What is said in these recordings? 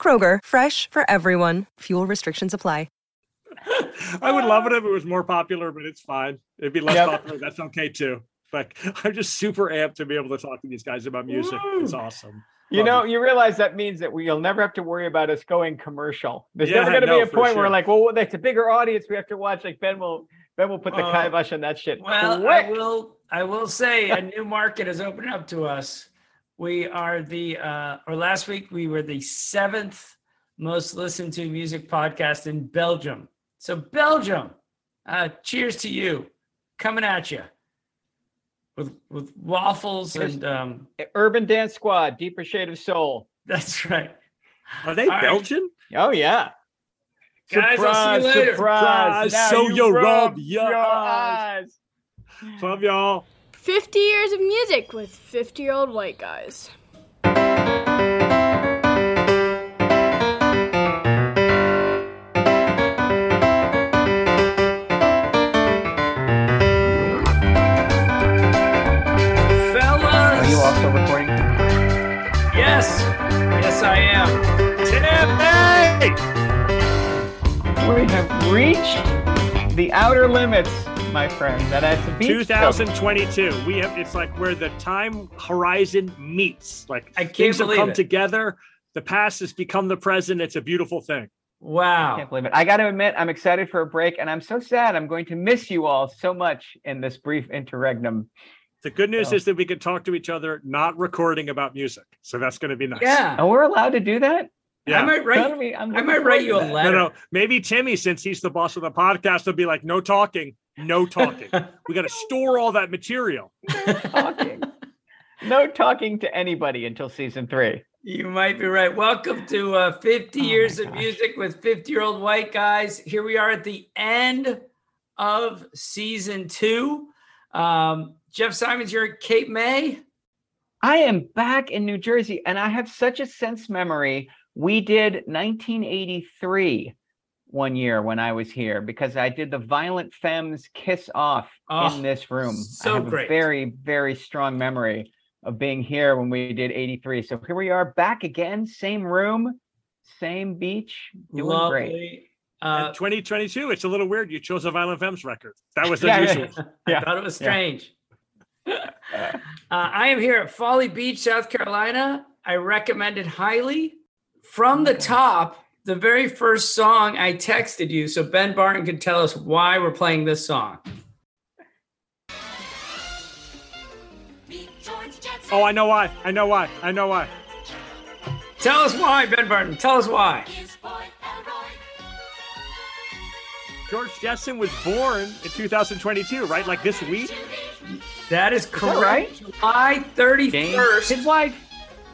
Kroger, fresh for everyone. Fuel restrictions apply. I would love it if it was more popular, but it's fine. It'd be less Yep. popular. That's okay too. Like I'm just super amped to be able to talk to these guys about music. It's awesome. You Love know, it. you realize that means that we'll never have to worry about us going commercial. There's Yeah, never going to no, be a for point where like, well, that's a bigger audience we have to watch. Like Ben will, Ben will put the Uh, kibosh on that shit. Well, I will. I will say a new market has opened up to us. We are the, uh, or last week we were the seventh most listened to music podcast in Belgium. So Belgium, uh, cheers to you, coming at you with with waffles Here's- and um, Urban Dance Squad, Deeper Shade of Soul. that's right. Are they All right. Belgian? Oh yeah. Guys, I'll see you later. Surprise! Surprise, Now so you you rub rub your eyes. Love y'all. 50 years of music with 50 year old white guys. Fellas, Are you also recording? yes, yes, I am. Timmy! We have reached the outer limits, my friends, and it's a beach 2022. We have it's like where the time horizon meets. Like I can't things have come it. together. The past has become the present. It's a beautiful thing. I Wow. can't believe it. I got to admit, I'm excited for a break, and I'm so sad. I'm going to miss you all so much in this brief interregnum. The good news Oh. is that we can talk to each other, not recording about music. So that's going to be nice. Yeah. And we're allowed to do that? Yeah. I might write. me, I'm I might write to you a that. No, letter. no. Maybe Timmy, since he's the boss of the podcast, will be like, no talking, no talking. we got to store all that material. talking. No talking to anybody until season three. You might be right. Welcome to uh, 50 Oh years of music with 50 year old white guys. Here we are at the end of season two. Um, Jeff Simons, you're at Cape May. I am back in New Jersey, and I have such a sense memory. We did 1983 one year when I was here because I did the Violent Femmes Kiss Off Oh, in this room. so I have great. a very, very strong memory of being here when we did 83. So here we are back again, same room, same beach, doing great. Lovely. And Uh, 2022, it's a little weird. You chose a Violent Femmes record. That was Yeah, yeah. unusual. I thought it was yeah. strange. uh, I am here at Folly Beach, South Carolina. I recommend it highly. From the top, the very first song I texted you, so Ben Barton can tell us why we're playing this song. Oh, I know why. I know why. I know why. Tell us why, Ben Barton. Tell us why. George Jetson was born in 2022, right? Like this week. That is that correct. right? July James, 31st, his wife.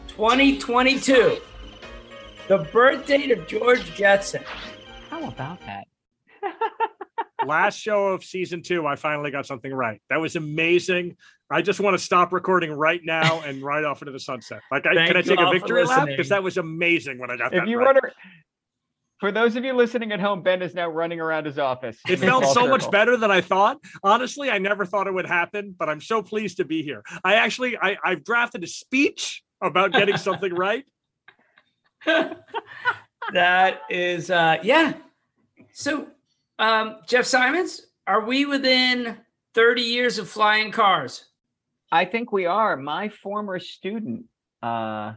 2022. The birth date of George Jetson. How about that? Last show of season two, I finally got something right. That was amazing. I just want to stop recording right now and ride off into the sunset. Like, I, can I take a victory lap? Because that was amazing when I got If that you right. run a, for those of you listening at home, Ben is now running around his office. It felt small so much better than I thought. Honestly, I never thought it would happen, but I'm so pleased to be here. I actually, I, I've drafted a speech about getting something right. that is uh yeah so um jeff simons are we within 30 years of flying cars I think we are. My former student uh,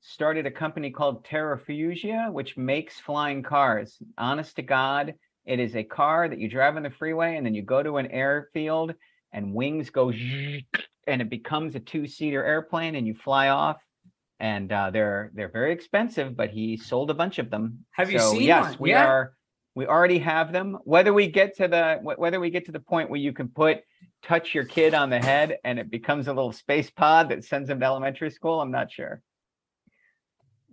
started a company called Terrafugia, which makes flying cars. Honest to God, it is a car that you drive on the freeway and then you go to an airfield and wings go and it becomes a two-seater airplane and you fly off. And uh, they're they're very expensive, but he sold a bunch of them. Have you So, seen yes, one? we Yeah. are. We already have them. Whether we get to the whether we get to the point where you can put touch your kid on the head and it becomes a little space pod that sends them to elementary school, I'm not sure.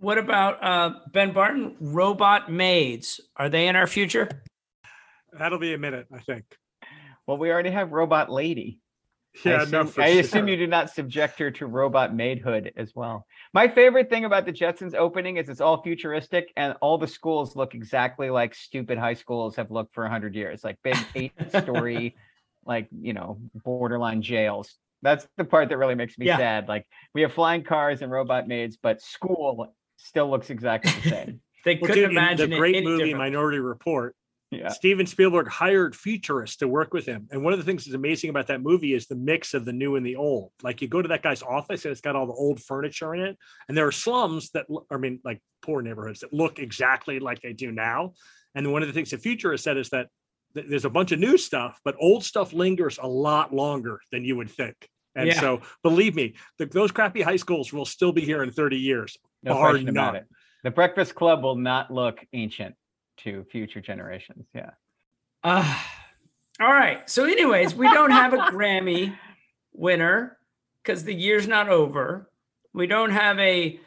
What about uh, Ben Barton? Robot maids are they in our future? That'll be a minute, I think. Well, we already have Robot Lady. Yeah, I no, assume, for I sure. assume you did not subject her to robot maidhood as well. My favorite thing about the Jetsons opening is it's all futuristic and all the schools look exactly like stupid high schools have looked for 100 years, like big eight story, like, you know, borderline jails. That's the part that really makes me Yeah. sad. Like, we have flying cars and robot maids, but school still looks exactly the same. They Well, couldn't dude, in imagine the great any movie. Minority Report. Yeah. Steven Spielberg hired futurists to work with him. And one of the things that's amazing about that movie is the mix of the new and the old. Like you go to that guy's office and it's got all the old furniture in it. And there are slums that, I mean, like poor neighborhoods that look exactly like they do now. And one of the things the futurist said is that th- there's a bunch of new stuff, but old stuff lingers a lot longer than you would think. And Yeah. so believe me, the, those crappy high schools will still be here in 30 years. No question about it. The Breakfast Club will not look ancient to future generations. Yeah. Uh, all right. So, anyways, we don't have a Grammy winner because the year's not over. We don't have a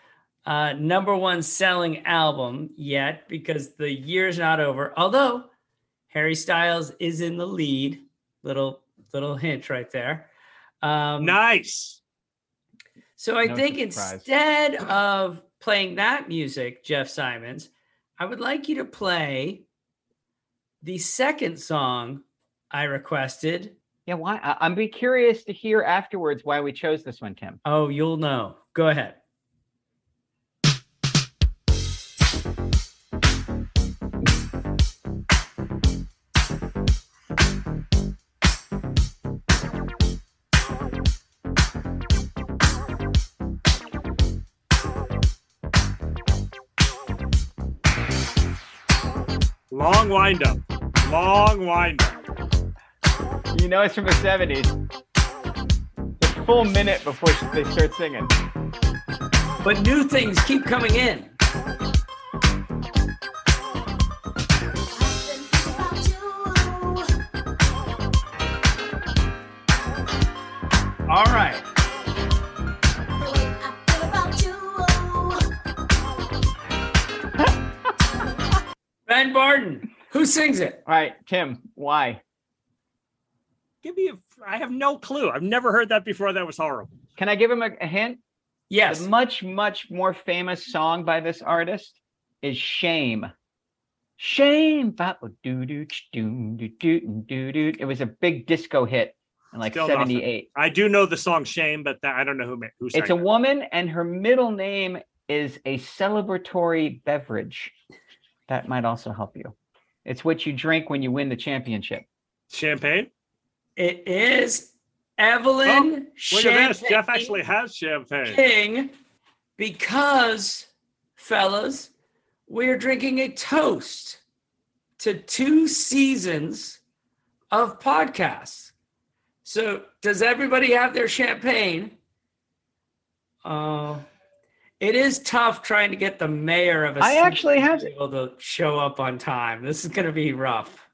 uh, number one selling album yet because the year's not over. Although Harry Styles is in the lead. Little little hint right there. Um, Nice. so I No think surprise. instead of playing that music, Jeff Simons, I would like you to play the second song I requested. Yeah. Why? I- I'm be curious to hear afterwards why we chose this one, Tim. Oh, you'll know. Go ahead. Windup. Long windup. You know it's from the 70s. A full minute before they start singing. But new things keep coming in. Who sings it? All right, Tim, why? Give me a. I have no clue. I've never heard that before. That was horrible. Can I give him a, a hint? Yes. The much, much more famous song by this artist is Shame. Shame. It was a big disco hit in like Still nothing. 78. I do know the song "Shame," but that, I don't know who ma- who sang It's a it. woman, and her middle name is a celebratory beverage. That might also help you. It's what you drink when you win the championship. champagne. It is Evelyn Look at this. Jeff actually has champagne. King because, fellas, we're drinking a toast to two seasons of podcasts. So, does everybody have their champagne? Uh, it is tough trying to get the mayor of a I city I actually have- to be able to show up on time. This is going to be rough.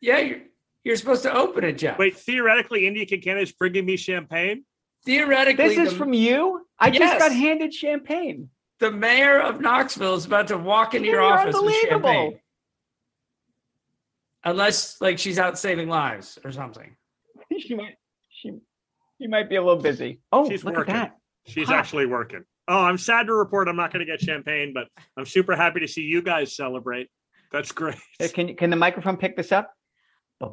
Yeah, you're, you're supposed to open it, Jeff. Wait, theoretically, India Canada is bringing me champagne. theoretically, This is the- from you? I just got handed champagne. the mayor of Knoxville is about to walk into your You're office with unbelievable. champagne. Unless like she's out saving lives or something. she might she she might be a little busy. Oh, She's look working. at that. She's Huh. actually working. Oh, I'm sad to report I'm not going to get champagne, but I'm super happy to see you guys celebrate. That's great. Can can the microphone pick this up? I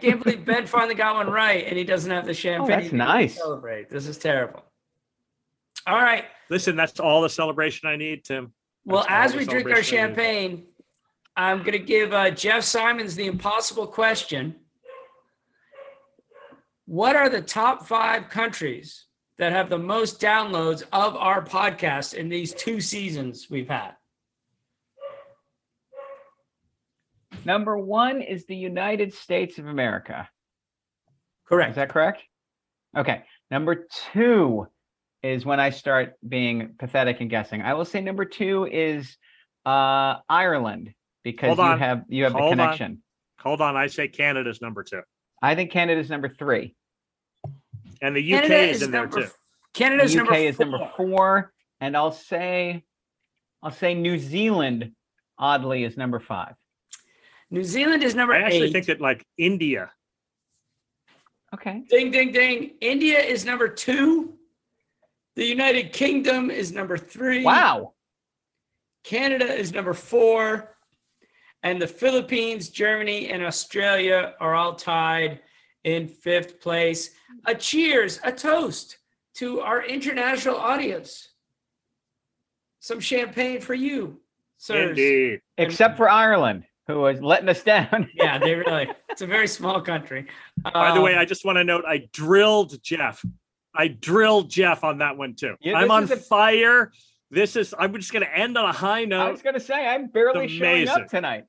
can't believe Ben finally got one right and he doesn't have the champagne. Oh, that's nice. Celebrate. This is terrible. All right. Listen, that's all the celebration I need, Tim. Well, That's all as we drink our celebration I need. champagne, I'm going to give uh, Jeff Simons the impossible question. What are the top five countries that have the most downloads of our podcast in these two seasons we've had? Number one is the United States of America. Correct. Is that correct? Okay. Number two is when I start being pathetic and guessing. I will say number two is uh Ireland because Hold you on. have you have Hold the on. connection. Hold on. I say Canada's number two, I think Canada's number three. and the UK Canada is in there too. f- Canada's the UK number is number four, and I'll say, I'll say New Zealand, oddly, is number five. New Zealand is number I actually eight. think that like India. Okay. Ding, ding, ding. India is number two. The United Kingdom is number three. Wow. Canada is number four. And the Philippines, Germany, and Australia are all tied in fifth place. A cheers, a toast to our international audience. Some champagne for you, sirs. Indeed. Except for Ireland, who was letting us down. Yeah, they really, it's a very small country. By the way, Um, I just want to note I drilled Jeff. I drilled Jeff on that one too. Yeah, I'm on a- fire. This is I'm just gonna end on a high note. I was going to say, I'm barely showing up tonight.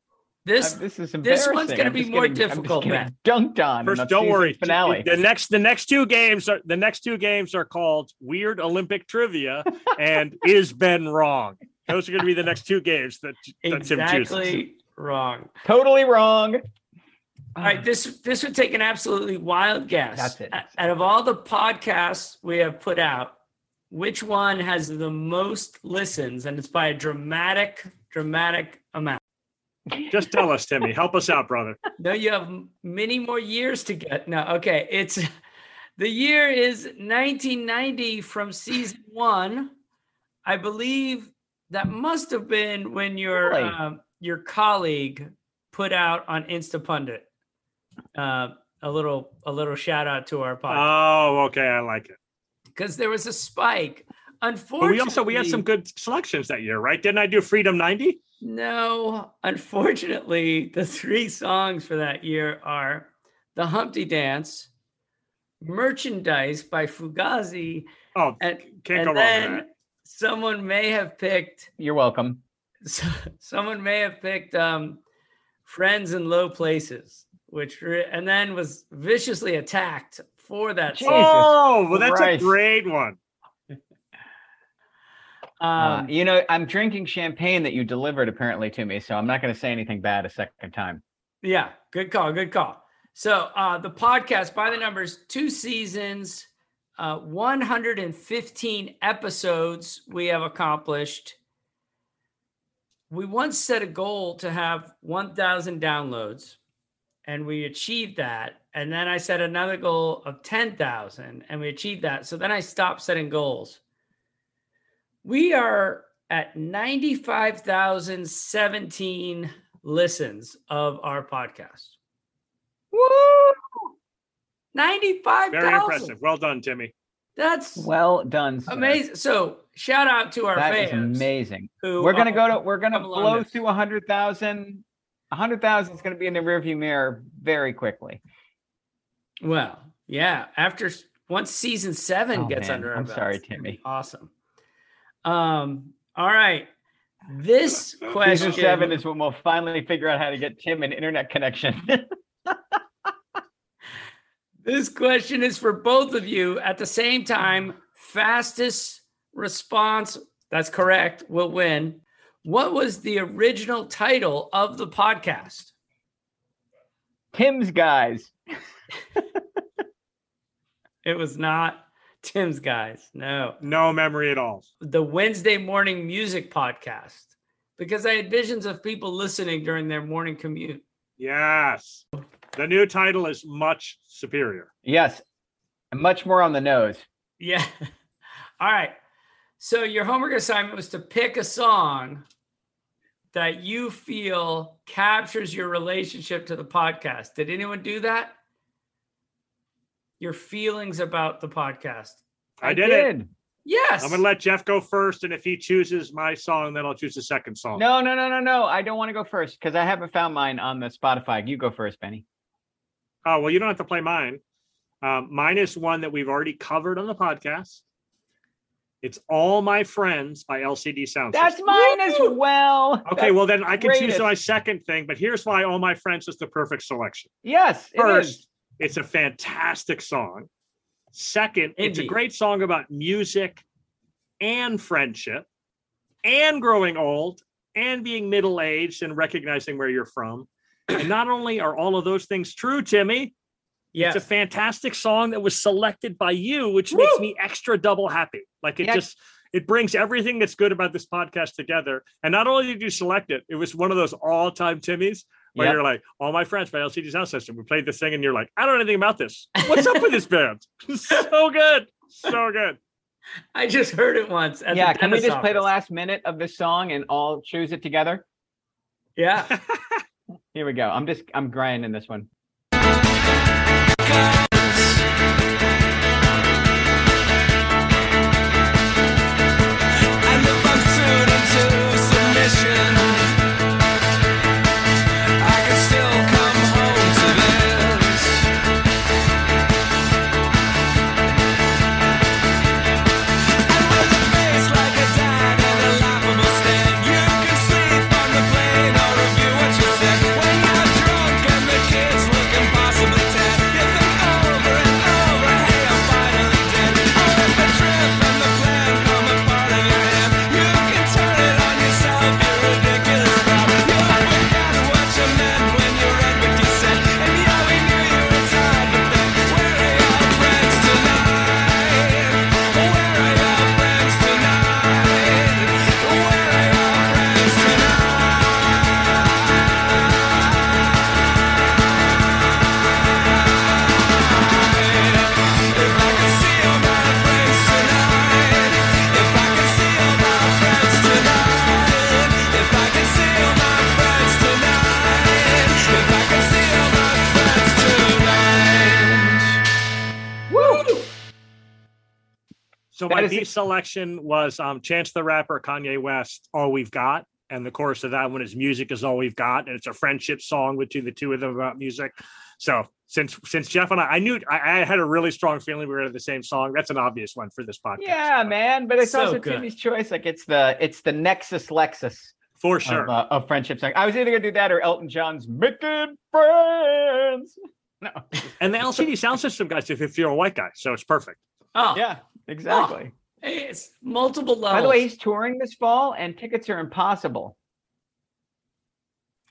this, this is this one's gonna be more getting- difficult, getting Matt. Dunked on. in First, the don't worry. Finale. The next the next two games are the next two games are called Weird Olympic Trivia and Is Ben Wrong. Those are going to be the next two games that, that Tim chooses. exactly wrong. Totally wrong. All right, this this would take an absolutely wild guess. That's it. Out of all the podcasts we have put out, which one has the most listens? And it's by a dramatic, dramatic amount. Just tell us, Timmy. Help us out, brother. No, you have many more years to get. No, okay. It's the year is 1990 from season one. I believe that must have been when your Really? um, your colleague put out on Instapundit uh, a little a little shout out to our podcast Oh, okay. I like it. Because there was a spike. But Unfortunately, we also we had some good selections that year, right? Didn't I do Freedom 90? No, unfortunately, the three songs for that year are The Humpty Dance, Merchandise by Fugazi, Oh, and, can't and go wrong then with that. someone may have picked You're welcome. someone may have picked um, Friends in Low Places, which re- and then was viciously attacked for that Jesus. Oh, well, that's Christ. a great one. Uh, Um, you know, I'm drinking champagne that you delivered apparently to me, so I'm not going to say anything bad a second time. Yeah, good call. Good call. So uh, the podcast by the numbers, two seasons, uh, 115 episodes we have accomplished. We once set a goal to have 1,000 downloads, and we achieved that. And then I set another goal of 10,000, and we achieved that. So then I stopped setting goals. We are at 95,017 listens of our podcast. Woo! 95,000. Very impressive. Well done, Timmy. That's Well done. sir. amazing. So shout out to our That is fans. amazing. Who We're gonna go to. We're gonna come along blow this. through a hundred thousand. A hundred thousand is gonna be in the rearview mirror very quickly. Well, yeah. After once season seven Oh, gets man. under I'm belts, sorry, Timmy. Awesome. Um. All right. This question Season seven is when we'll finally figure out how to get Tim an internet connection. This question is for both of you at the same time. Fastest response, that's correct, will win. What was the original title of the podcast? Tim's guys. It was not Tim's Guys. No. No memory at all. The Wednesday morning music podcast because I had visions of people listening during their morning commute. Yes. The new title is much superior. Yes, and much more on the nose. Yeah. All right. So your homework assignment was to pick a song that you feel captures your relationship to the podcast. Did anyone do that? Your feelings about the podcast. I, did, it. Yes. I'm gonna let Jeff go first, and if he chooses my song, then I'll choose the second song. No, no, no, no, no. I don't want to go first because I haven't found mine on the Spotify. You go first, Benny. Oh well, you don't have to play mine. Um, mine is one that we've already covered on the podcast. It's "All My Friends" by LCD Sound. That's System. mine as well. Okay, That's- well then I can choose my second thing, but here's why "All My Friends" is the perfect selection. yes, it is. First, it's a fantastic song. Second, it's a great song about music and friendship and growing old and being middle aged and recognizing where you're from. And not only are all of those things true, Timmy, Yeah. It's a fantastic song that was selected by you, which makes me extra double happy. Like it Yeah. just it brings everything that's good about this podcast together. And not only did you select it, it was one of those all-time Timmies where Yep. you're like, all my friends by LCD Soundsystem. We played this thing, and you're like, I don't know anything about this. What's up with this band? so good. So good. I just heard it once. At yeah, the can we dentist's just play the last minute of this song and all choose it together? Yeah. Here we go. I'm just I'm grinding this one. So my is B it. selection was um, Chance the Rapper, Kanye West, All We've Got. And the chorus of that one is Music is All We've Got. And it's a friendship song between the two of them about music. So since since Jeff and I, I knew I, I had a really strong feeling we were going to the same song. That's an obvious one for this podcast. Yeah, man. But it's So also good. Timmy's choice. Like it's the it's the Nexus Lexus For sure. of, uh, of friendship song. I was either gonna do that or Elton John's Making Friends. No. and the LCD Soundsystem guys, if you're a white guy, so it's perfect. Oh, Yeah, exactly. Oh, it's multiple levels. By the way, he's touring this fall and tickets are impossible.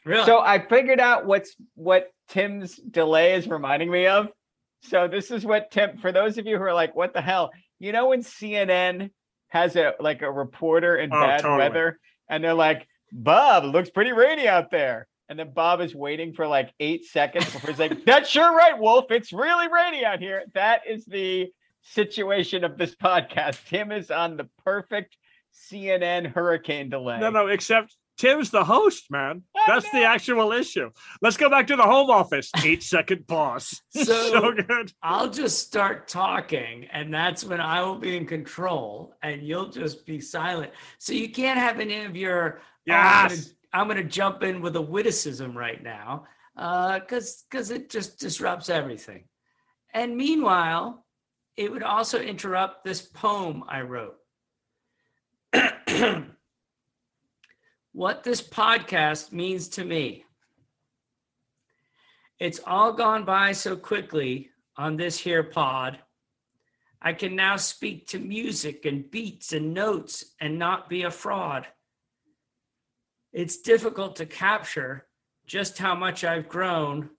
really? So I figured out what's what Tim's delay is reminding me of. So this is what Tim for those of you who are like, what the hell? You know when CNN has a like a reporter in Oh, bad totally. weather and they're like, Bob, it looks pretty rainy out there. And then Bob is waiting for like eight seconds before he's like, That's sure right, Wolf. It's really rainy out here. That is the situation of this podcast. Tim is on the perfect CNN hurricane delay. No, no, except Tim's the host, man. I That's the actual issue. Let's go back to the home office. Eight second pause. So- so good. I'll just start talking, and that's when I will be in control, and you'll just be silent. So you can't have any of your. "Oh, I'm, gonna, Yes. I'm gonna jump in with a witticism right now, uh, because because it just disrupts everything. And meanwhile, it would also interrupt this poem I wrote. what this podcast means to me. It's all gone by so quickly on this here pod. I can now speak to music and beats and notes and not be a fraud. It's difficult to capture just how much I've grown,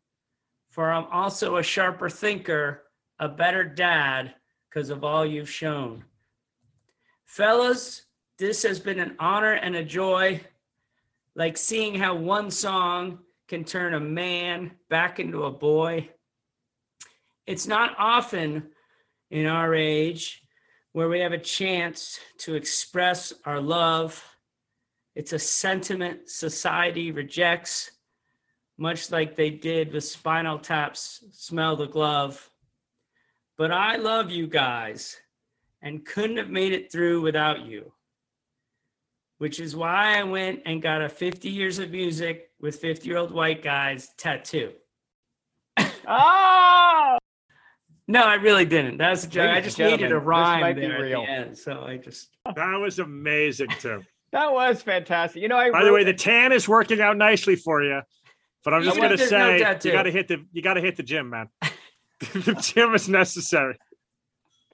for I'm also a sharper thinker, a better dad because of all you've shown. Fellas, this has been an honor and a joy, like seeing how one song can turn a man back into a boy. It's not often in our age where we have a chance to express our love. It's a sentiment society rejects, much like they did with Spinal Tap's Smell the Glove. But I love you guys and couldn't have made it through without you, which is why I went and got a 50 years of music with 50 year old white guys tattoo. Ah, No, I really didn't. That's a joke. I Ladies and just needed a gentlemen, rhyme might be there at the end, so I just. That was amazing, too. that was fantastic. You know, I By the wrote- way, the tan is working out nicely for you. But I'm just gonna if there's no say you gotta hit the you gotta hit the gym, man. the gym is necessary.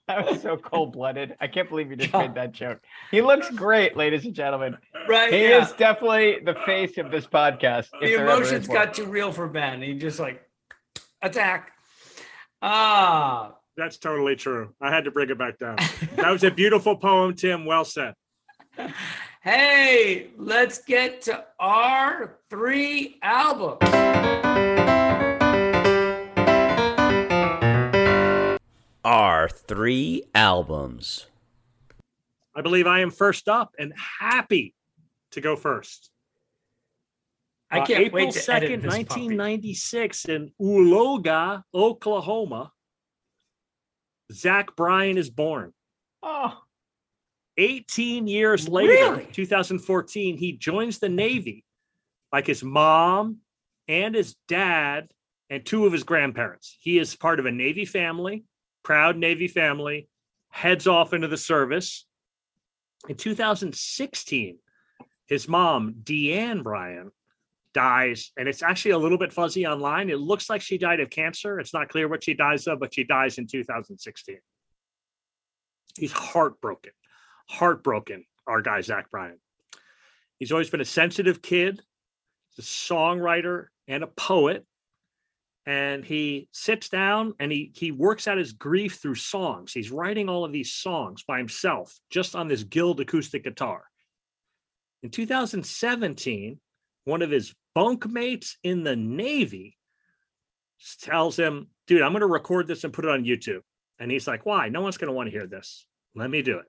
That was so cold blooded. I can't believe you just made that joke. He looks great, ladies and gentlemen. Right. He yeah. is definitely the face of this podcast. the emotions got too real for Ben. He just like attack. Ah, That's totally true. I had to bring it back down. That was a beautiful poem, Tim. Well said. hey, let's get to our three albums. Our three albums. I believe I am first up and happy to go first. I Uh, can't April wait to 2nd, this puppy. 1996, in Oologah, Oklahoma, Zach Bryan is born. Oh, 18 years later, Really? 2014, he joins the Navy, like his mom and his dad and two of his grandparents. He is part of a Navy family, proud Navy family, heads off into the service. In 2016, his mom, DeAnn Bryan, dies, and it's actually a little bit fuzzy online. It looks like she died of cancer. It's not clear what she dies of, but she dies in 2016. He's heartbroken heartbroken, our guy, Zach Bryan. He's always been a sensitive kid, he's a songwriter and a poet. And he sits down and he he works out his grief through songs. He's writing all of these songs by himself, just on this Guild acoustic guitar. In 2017, one of his bunkmates in the Navy tells him, dude, I'm going to record this and put it on YouTube. And he's like, why? No one's going to want to hear this. Let me do it.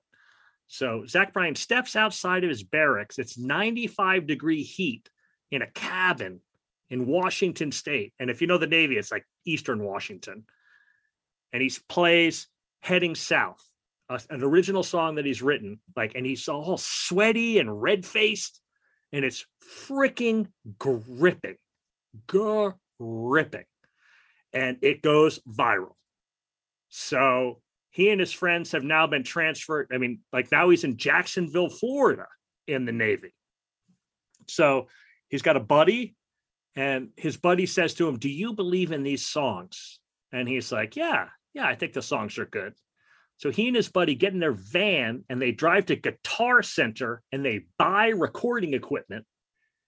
So Zach Bryan steps outside of his barracks. It's 95 degree heat in a cabin in Washington State. And if you know the Navy, it's like Eastern Washington. And he plays Heading South, a- an original song that he's written. Like, and he's all sweaty and red faced. And it's freaking gripping, gripping. And it goes viral. So he and his friends have now been transferred. I mean, like now he's in Jacksonville, Florida in the Navy. So he's got a buddy, and his buddy says to him, Do you believe in these songs? And he's like, Yeah, yeah, I think the songs are good. So he and his buddy get in their van and they drive to Guitar Center and they buy recording equipment.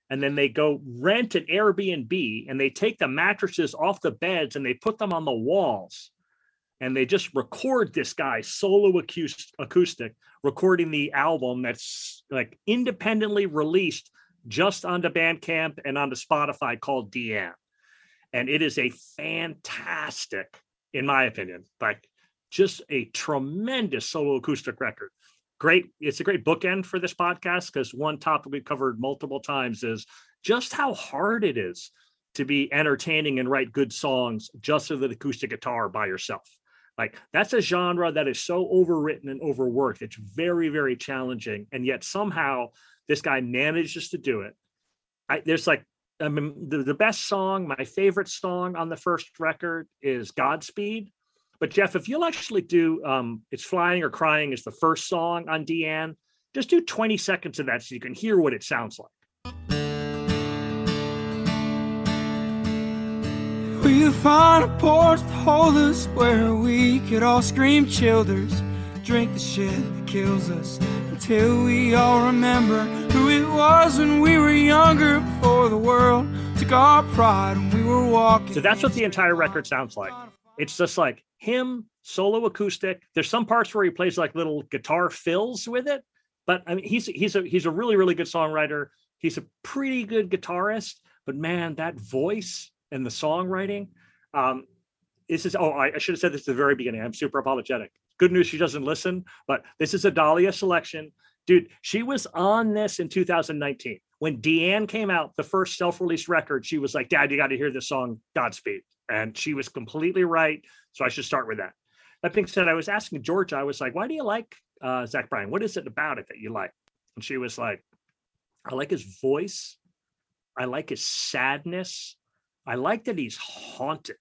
And then they go rent an Airbnb and they take the mattresses off the beds and they put them on the walls and they just record this guy solo acoustic, recording the album that's like independently released just onto Bandcamp and onto Spotify called DeAnn. And it is a fantastic, in my opinion, like just a tremendous solo acoustic record. Great. It's a great bookend for this podcast because one topic we covered multiple times is just how hard it is to be entertaining and write good songs just with an acoustic guitar by yourself. Like that's a genre that is so overwritten and overworked. It's very, very challenging. And yet somehow this guy manages to do it. I, there's like, I mean, the, the best song, my favorite song on the first record is Godspeed. But Jeff, if you'll actually do um, It's Flying or Crying is the first song on DeAnn, just do 20 seconds of that so you can hear what it sounds like. We'll find a porch to hold us where we could all scream childers. Drink the shit that kills us until we all remember who it was when we were younger before the world took our pride when we were walking. So that's what the entire record sounds like. It's just like him solo acoustic. There's some parts where he plays like little guitar fills with it, but I mean he's he's a he's a really really good songwriter. He's a pretty good guitarist, but man, that voice and the songwriting. Um, this is oh I, I should have said this at the very beginning. I'm super apologetic. Good news, she doesn't listen, but this is a Dahlia selection. Dude, she was on this in 2019 when DeAnn came out, the first self-released record. She was like, "Dad, you got to hear this song, Godspeed." And she was completely right. So I should start with that. That being said, I was asking Georgia, I was like, why do you like uh, Zach Bryan? What is it about it that you like? And she was like, I like his voice. I like his sadness. I like that he's haunted.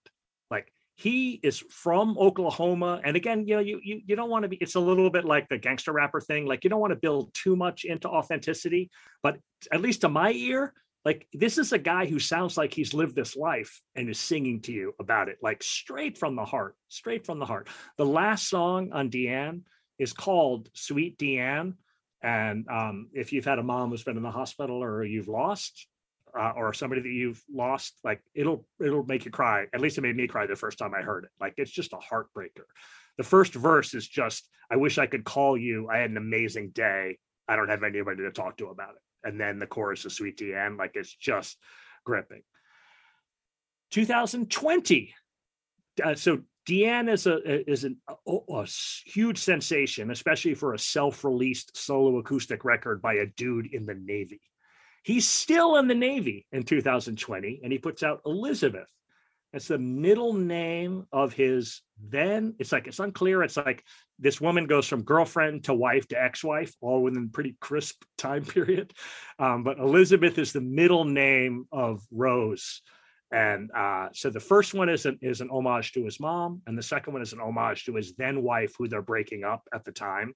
Like he is from Oklahoma. And again, you know, you, you, you don't want to be, it's a little bit like the gangster rapper thing. Like you don't want to build too much into authenticity, but at least to my ear, like this is a guy who sounds like he's lived this life and is singing to you about it like straight from the heart straight from the heart the last song on deann is called sweet deann and um, if you've had a mom who's been in the hospital or you've lost uh, or somebody that you've lost, like it'll it'll make you cry. At least it made me cry the first time I heard it. Like it's just a heartbreaker. The first verse is just, "I wish I could call you. I had an amazing day. I don't have anybody to talk to about it." And then the chorus is "Sweet DeAnn." Like it's just gripping. 2020. Uh, so DeAnn is a is an, a, a s- huge sensation, especially for a self-released solo acoustic record by a dude in the Navy. He's still in the Navy in 2020, and he puts out Elizabeth. It's the middle name of his then. It's like it's unclear. It's like this woman goes from girlfriend to wife to ex-wife, all within a pretty crisp time period. Um, but Elizabeth is the middle name of Rose. And uh, so the first one is an, is an homage to his mom, and the second one is an homage to his then wife, who they're breaking up at the time.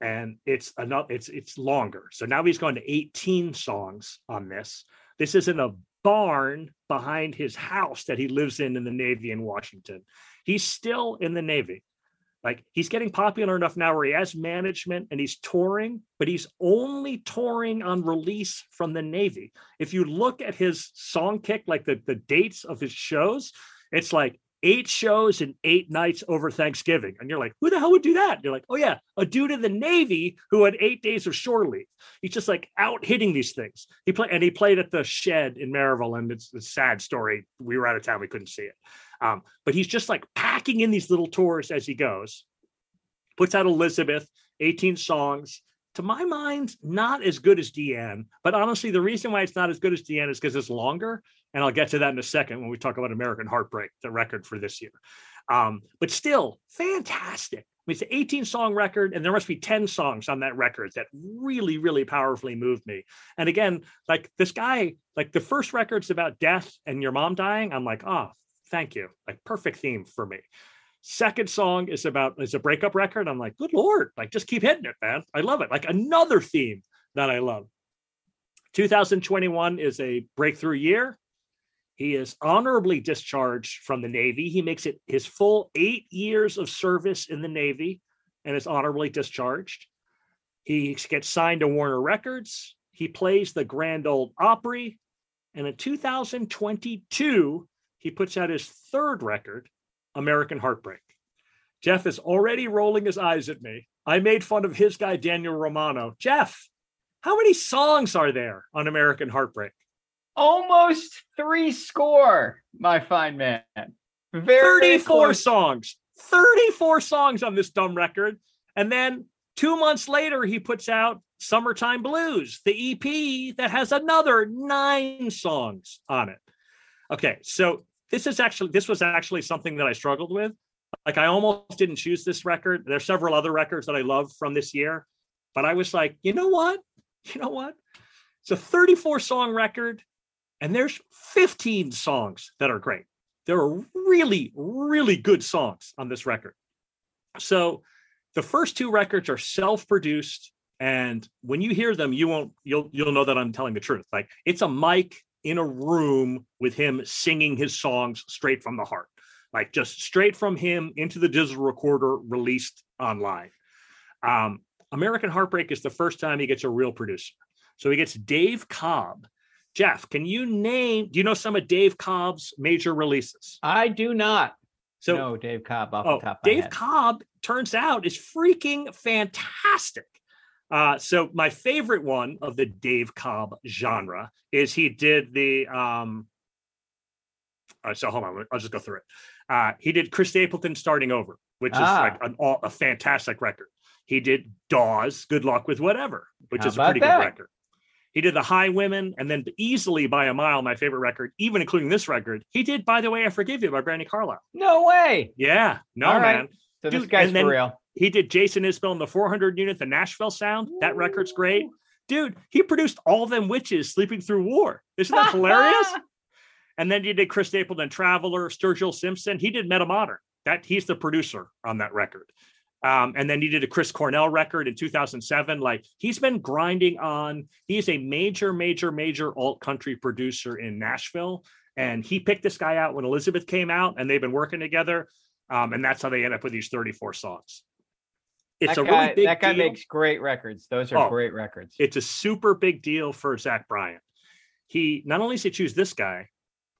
And it's another, it's it's longer. So now he's gone to 18 songs on this. This is in a barn behind his house that he lives in in the Navy in Washington. He's still in the Navy. Like he's getting popular enough now where he has management and he's touring, but he's only touring on release from the Navy. If you look at his Songkick, like the, the dates of his shows, it's like eight shows and eight nights over Thanksgiving. And you're like, who the hell would do that? you're like, oh yeah, a dude in the Navy who had eight days of shore leave. He's just like out hitting these things. He played and he played at the shed in Maryville, and it's a sad story. We were out of town, we couldn't see it. Um, but he's just like packing in these little tours as he goes. Puts out Elizabeth, 18 songs. To my mind, not as good as DeAnn. But honestly, the reason why it's not as good as DeAnn is because it's longer. And I'll get to that in a second when we talk about American Heartbreak, the record for this year. Um, but still, fantastic. I mean, it's an 18 song record, and there must be 10 songs on that record that really, really powerfully moved me. And again, like this guy, like the first record's about death and your mom dying. I'm like, oh, thank you. Like perfect theme for me. Second song is about is a breakup record. I'm like, good lord, like just keep hitting it, man. I love it. Like another theme that I love. 2021 is a breakthrough year. He is honorably discharged from the Navy. He makes it his full eight years of service in the Navy and is honorably discharged. He gets signed to Warner Records. He plays the Grand Ole Opry. And in 2022, he puts out his third record, American Heartbreak. Jeff is already rolling his eyes at me. I made fun of his guy, Daniel Romano. Jeff, how many songs are there on American Heartbreak? Almost three score, my fine man. Very 34 close. songs 34 songs on this dumb record and then two months later he puts out summertime blues the ep that has another nine songs on it okay so this is actually this was actually something that i struggled with. Like i almost didn't choose this record. There's several other records that i love from this year but i was like you know what? You know what? It's a 34 song record and there's 15 songs that are great. There are really really good songs on this record. So the first two records are self-produced and when you hear them you won't you'll you'll know that i'm telling the truth. Like it's a mic in a room with him singing his songs straight from the heart. Like just straight from him into the digital recorder released online. Um, american heartbreak is the first time he gets a real producer. So he gets dave cobb. Jeff can you name do you know some of dave cobb's major releases? I do not. So no, Dave Cobb off Oh, the top of my Dave. Cobb turns out is freaking fantastic. Uh, so my favorite one of the Dave Cobb genre is he did the um all right, so hold on, I'll just go through it. Uh, he did Chris Stapleton starting over, which is Ah. like an, all, a fantastic record. He did Dawes, Good Luck with Whatever, which How is a pretty that? good record. He did the Highwomen, and then easily by a mile, my favorite record, even including this record, he did By the Way I Forgive You by Brandi Carlile. No way. Yeah, no right. man. So this guy's then- for real. He did Jason Isbell in the 400 unit, the Nashville sound. That record's great. Dude, he produced all them witches sleeping through war. Isn't that hilarious? And then he did Chris Stapleton, Traveler, Sturgill Simpson. He did Metamodern. That he's the producer on that record. Um, and then he did a Chris Cornell record in 2007. Like he's been grinding on. He's a major, major, major alt country producer in Nashville. And he picked this guy out when Elizabeth came out, and they've been working together. Um, and that's how they end up with these 34 songs. It's that a guy, really big deal. that guy deal. makes great records. Those are Oh. great records. It's a super big deal for Zach Bryan. he not only does he choose this guy,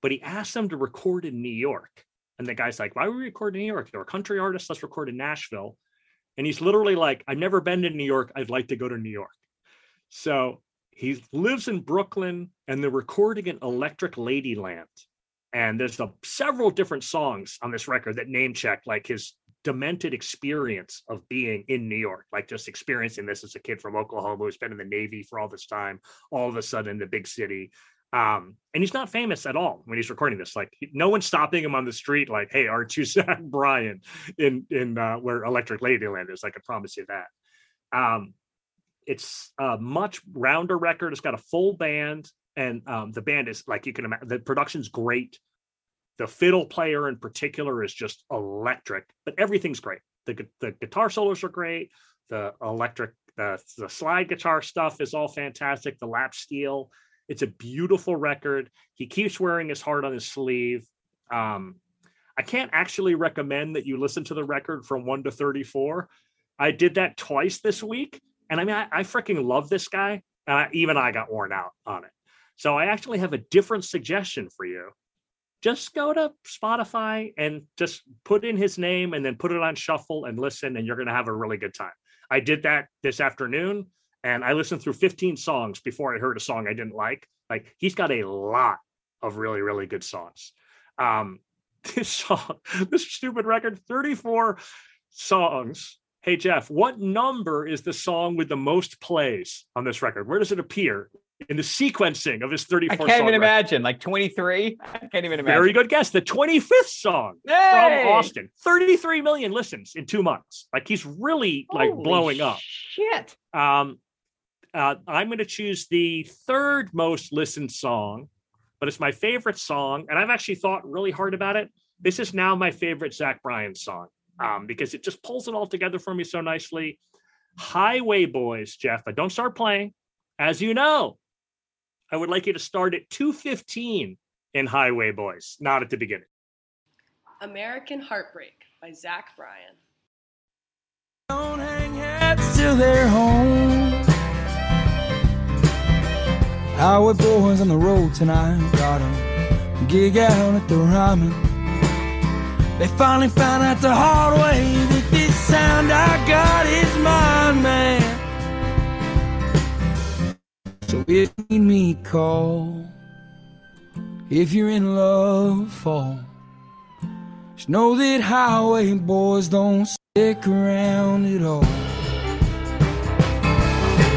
but he asked them to record in New York. And the guy's like, why would we record in New York? They're a country artist. Let's record in Nashville. And he's literally like, I've never been to New York. I'd like to go to New York. So he lives in Brooklyn and they're recording in Electric Ladyland. And there's a, several different songs on this record that name check like his demented experience of being in New York, like just experiencing this as a kid from Oklahoma who's been in the Navy for all this time, all of a sudden the big city. Um, and he's not famous at all when he's recording this. Like no one's stopping him on the street, like, "Hey, aren't you Zach Bryan in in uh, where Electric Ladyland is?" I can promise you that. Um, it's a much rounder record. It's got a full band, and um, the band is like you can imagine. The production's great. The fiddle player in particular is just electric, but everything's great. The the guitar solos are great. The electric, the the slide guitar stuff is all fantastic. The lap steel, it's a beautiful record. He keeps wearing his heart on his sleeve. Um, I can't actually recommend that you listen to the record from one to thirty-four. I did that twice this week, and I mean, I, I freaking love this guy. And I, even I got worn out on it. So I actually have a different suggestion for you. Just go to Spotify and just put in his name and then put it on shuffle and listen, and you're going to have a really good time. I did that this afternoon and I listened through 15 songs before I heard a song I didn't like. Like he's got a lot of really, really good songs. Um, this song, this stupid record, 34 songs. Hey Jeff, what number is the song with the most plays on this record? Where does it appear in the sequencing of his 34 I can't even imagine. Like 23? I can't even imagine. Very good guess. The 25th song Hey! from Austin. 33 million listens in two months. Like he's really like Holy blowing up. Shit. Um, uh, I'm going to choose the third most listened song, but it's my favorite song, and I've actually thought really hard about it. This is now my favorite Zach Bryan song um, because it just pulls it all together for me so nicely. Highway Boys, Jeff, but don't start playing. As you know, I would like you to start at 215 in Highway Boys, not at the beginning. American Heartbreak by Zach Bryan. Don't hang hats till they're home. Highway boys on the road tonight. Got a gig out at the Ryman. They finally found out the hard way that this sound I got is mine, man. So if you need me, call. If you're in love, fall. Just know that highway boys don't stick around at all.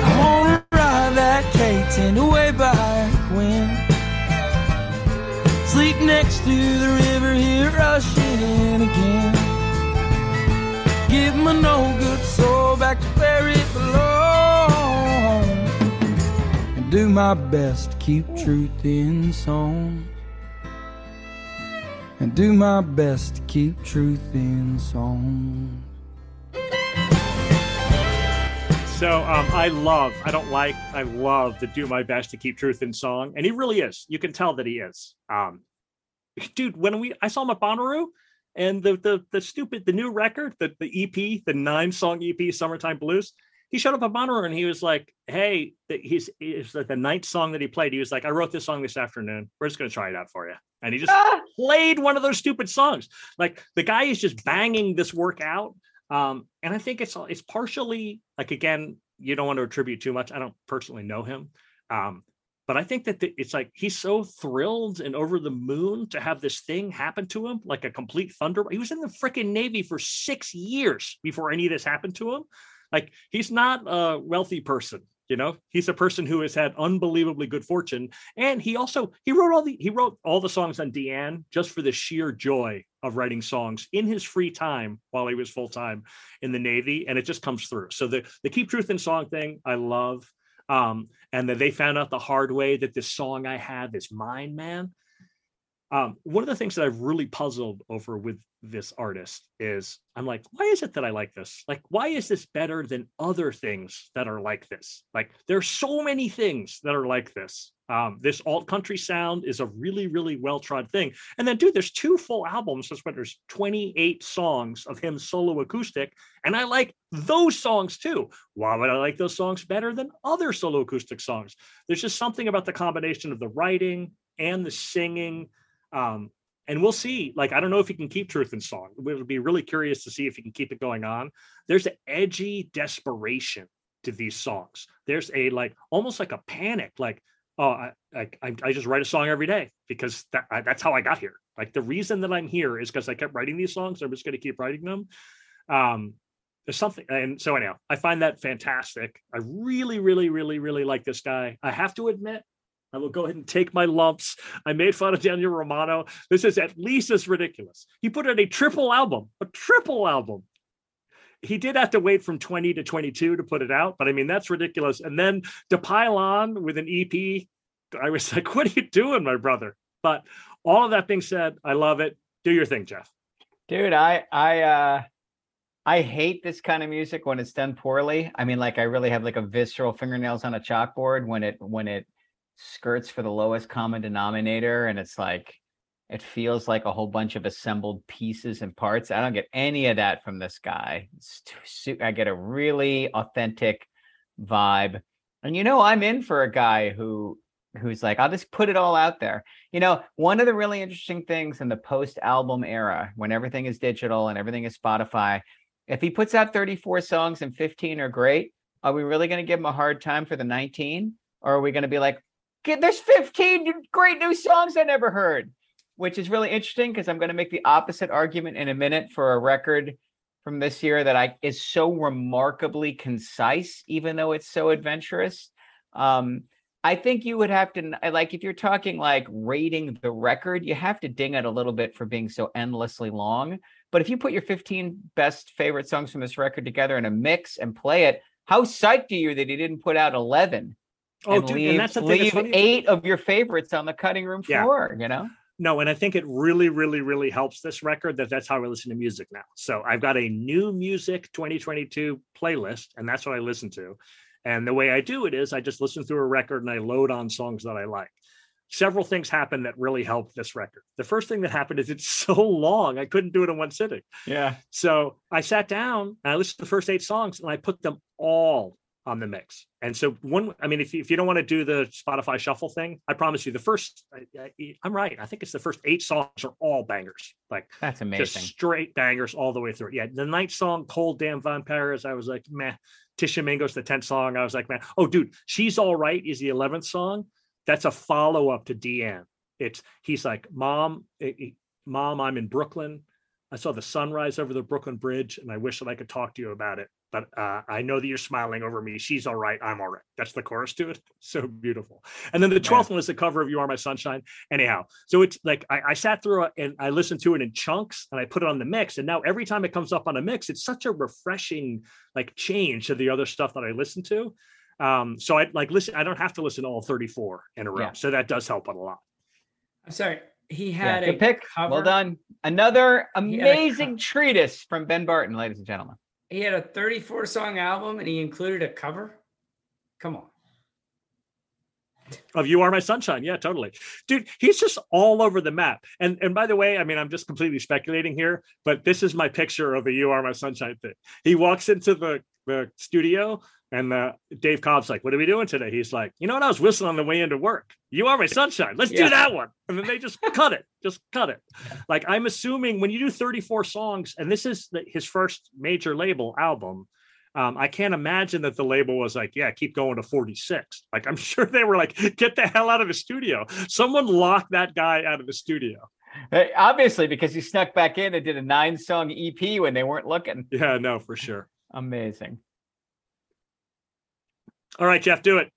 I wanna ride that K10 way back when. Sleep next to the river, hear rushing in again. Give my no good soul back to where it belongs. Do my best to keep truth in song. And do my best to keep truth in song. So um, I love, I don't like, I love to do my best to keep truth in song. And he really is. You can tell that he is. Um, dude, when we I saw him at Bonnaroo and the the the stupid the new record, the the EP, the nine song EP, Summertime Blues, he showed up at Bonnaroo and he was like, Hey, he's it's like the ninth song that he played. He was like, I wrote this song this afternoon. We're just gonna try it out for you. And he just Ah! played one of those stupid songs. Like the guy is just banging this work out. Um, and I think it's it's partially like again, you don't want to attribute too much. I don't personally know him. Um, but I think that the, it's like he's so thrilled and over the moon to have this thing happen to him, like a complete thunder. He was in the freaking Navy for six years before any of this happened to him. Like he's not a wealthy person, you know. He's a person who has had unbelievably good fortune, and he also he wrote all the he wrote all the songs on DeAnn just for the sheer joy of writing songs in his free time while he was full time in the Navy, and it just comes through. So the the keep truth in song thing, I love um, and that they found out the hard way that this song I have is mine, man. Um, one of the things that I've really puzzled over with this artist is I'm like, why is it that I like this? Like, why is this better than other things that are like this? Like, there's so many things that are like this. Um, this alt country sound is a really, really well trod thing. And then, dude, there's two full albums. That's what there's 28 songs of him solo acoustic. And I like those songs too. Why would I like those songs better than other solo acoustic songs? There's just something about the combination of the writing and the singing. Um, and we'll see. Like, I don't know if he can keep truth in song. We'll be really curious to see if he can keep it going on. There's an edgy desperation to these songs. There's a like almost like a panic, like, oh, I I, I just write a song every day because that I, that's how I got here. Like the reason that I'm here is because I kept writing these songs. I'm just going to keep writing them. Um, there's something, and so anyhow, I find that fantastic. I really, really, really, really like this guy. I have to admit, I will go ahead and take my lumps. I made fun of Daniel Romano. This is at least as ridiculous. He put out a triple album, a triple album. He did have to wait from 20 to 22 to put it out, but I mean, that's ridiculous. And then to pile on with an EP, I was like, what are you doing, my brother? But all of that being said, I love it. Do your thing, Jeff. Dude, I I uh I hate this kind of music when it's done poorly. I mean, like I really have like a visceral fingernails on a chalkboard when it when it skirts for the lowest common denominator and it's like it feels like a whole bunch of assembled pieces and parts. I don't get any of that from this guy. Too, I get a really authentic vibe. And you know, I'm in for a guy who who's like, I'll just put it all out there. You know, one of the really interesting things in the post-album era, when everything is digital and everything is Spotify, if he puts out 34 songs and 15 are great, are we really going to give him a hard time for the 19? Or are we going to be like, "Get- there's 15 great new songs I never heard? Which is really interesting because I'm going to make the opposite argument in a minute for a record from this year that I is so remarkably concise, even though it's so adventurous. Um, I think you would have to like if you're talking like rating the record, you have to ding it a little bit for being so endlessly long. But if you put your 15 best favorite songs from this record together in a mix and play it, how psyched are you that he didn't put out 11 Oh, and dude, leave, and that's the thing. leave funny. eight of your favorites on the cutting room floor. Yeah. You know, No, and I think it really, really, really helps this record that that's how I listen to music now. So I've got a new music 2022 playlist, and that's what I listen to. And the way I do it is I just listen through a record and I load on songs that I like. Several things happened that really helped this record. The first thing that happened is it's so long, I couldn't do it in one sitting. yeah. So I sat down and I listened to the first eight songs and I put them all on the mix. And so one, I mean, if you, if you don't want to do the Spotify shuffle thing, I promise you the first, I, I'm right. I think it's the first eight songs are all bangers, like That's amazing. just straight bangers all the way through. Yeah. The ninth song, Cold Damn Vampires, I was like, meh. Tishomingo's the 10th song. I was like, man, oh, dude, She's All Right is the 11th song. That's a follow up to DeAnn. It's, he's like, Mom, eh, eh, Mom, I'm in Brooklyn. I saw the sunrise over the Brooklyn Bridge, and I wish that I could talk to you about it. But uh, I know that you're smiling over me. She's all right. I'm all right. That's the chorus to it. So beautiful. And then the 12th one is the cover of You Are My Sunshine. Anyhow, so it's like I, I sat through it and I listened to it in chunks and I put it on the mix. And now every time it comes up on a mix, it's such a refreshing like change to the other stuff that I listen to. Um, so I like listen, I don't have to listen to all 34 in a row. Yeah. So that does help it a lot. I'm sorry. He Yeah, had good a pick. cover. Well done. Another amazing treatise from Ben Barton, ladies and gentlemen. He had a 34 song album and he included a cover. Come on. Of you are my sunshine. Yeah totally. Dude he's just all over the map. And and by the way i mean i'm just completely speculating here but this is my picture of a you are my sunshine thing. He walks into the the studio and uh, dave cobb's like what are we doing today? He's like you know what? I was whistling on the way into work. You are my sunshine. Let's Yeah. do that one. And then they just cut it. Just cut it. Like i'm assuming when you do 34 songs and this is the, his first major label album um, I can't imagine that the label was like, yeah, keep going to 46. Like, I'm sure they were like, get the hell out of the studio. Someone locked that guy out of the studio. Hey, obviously, because he snuck back in and did a nine song EP when they weren't looking. Yeah, no, for sure. Amazing. All right, Jeff, do it.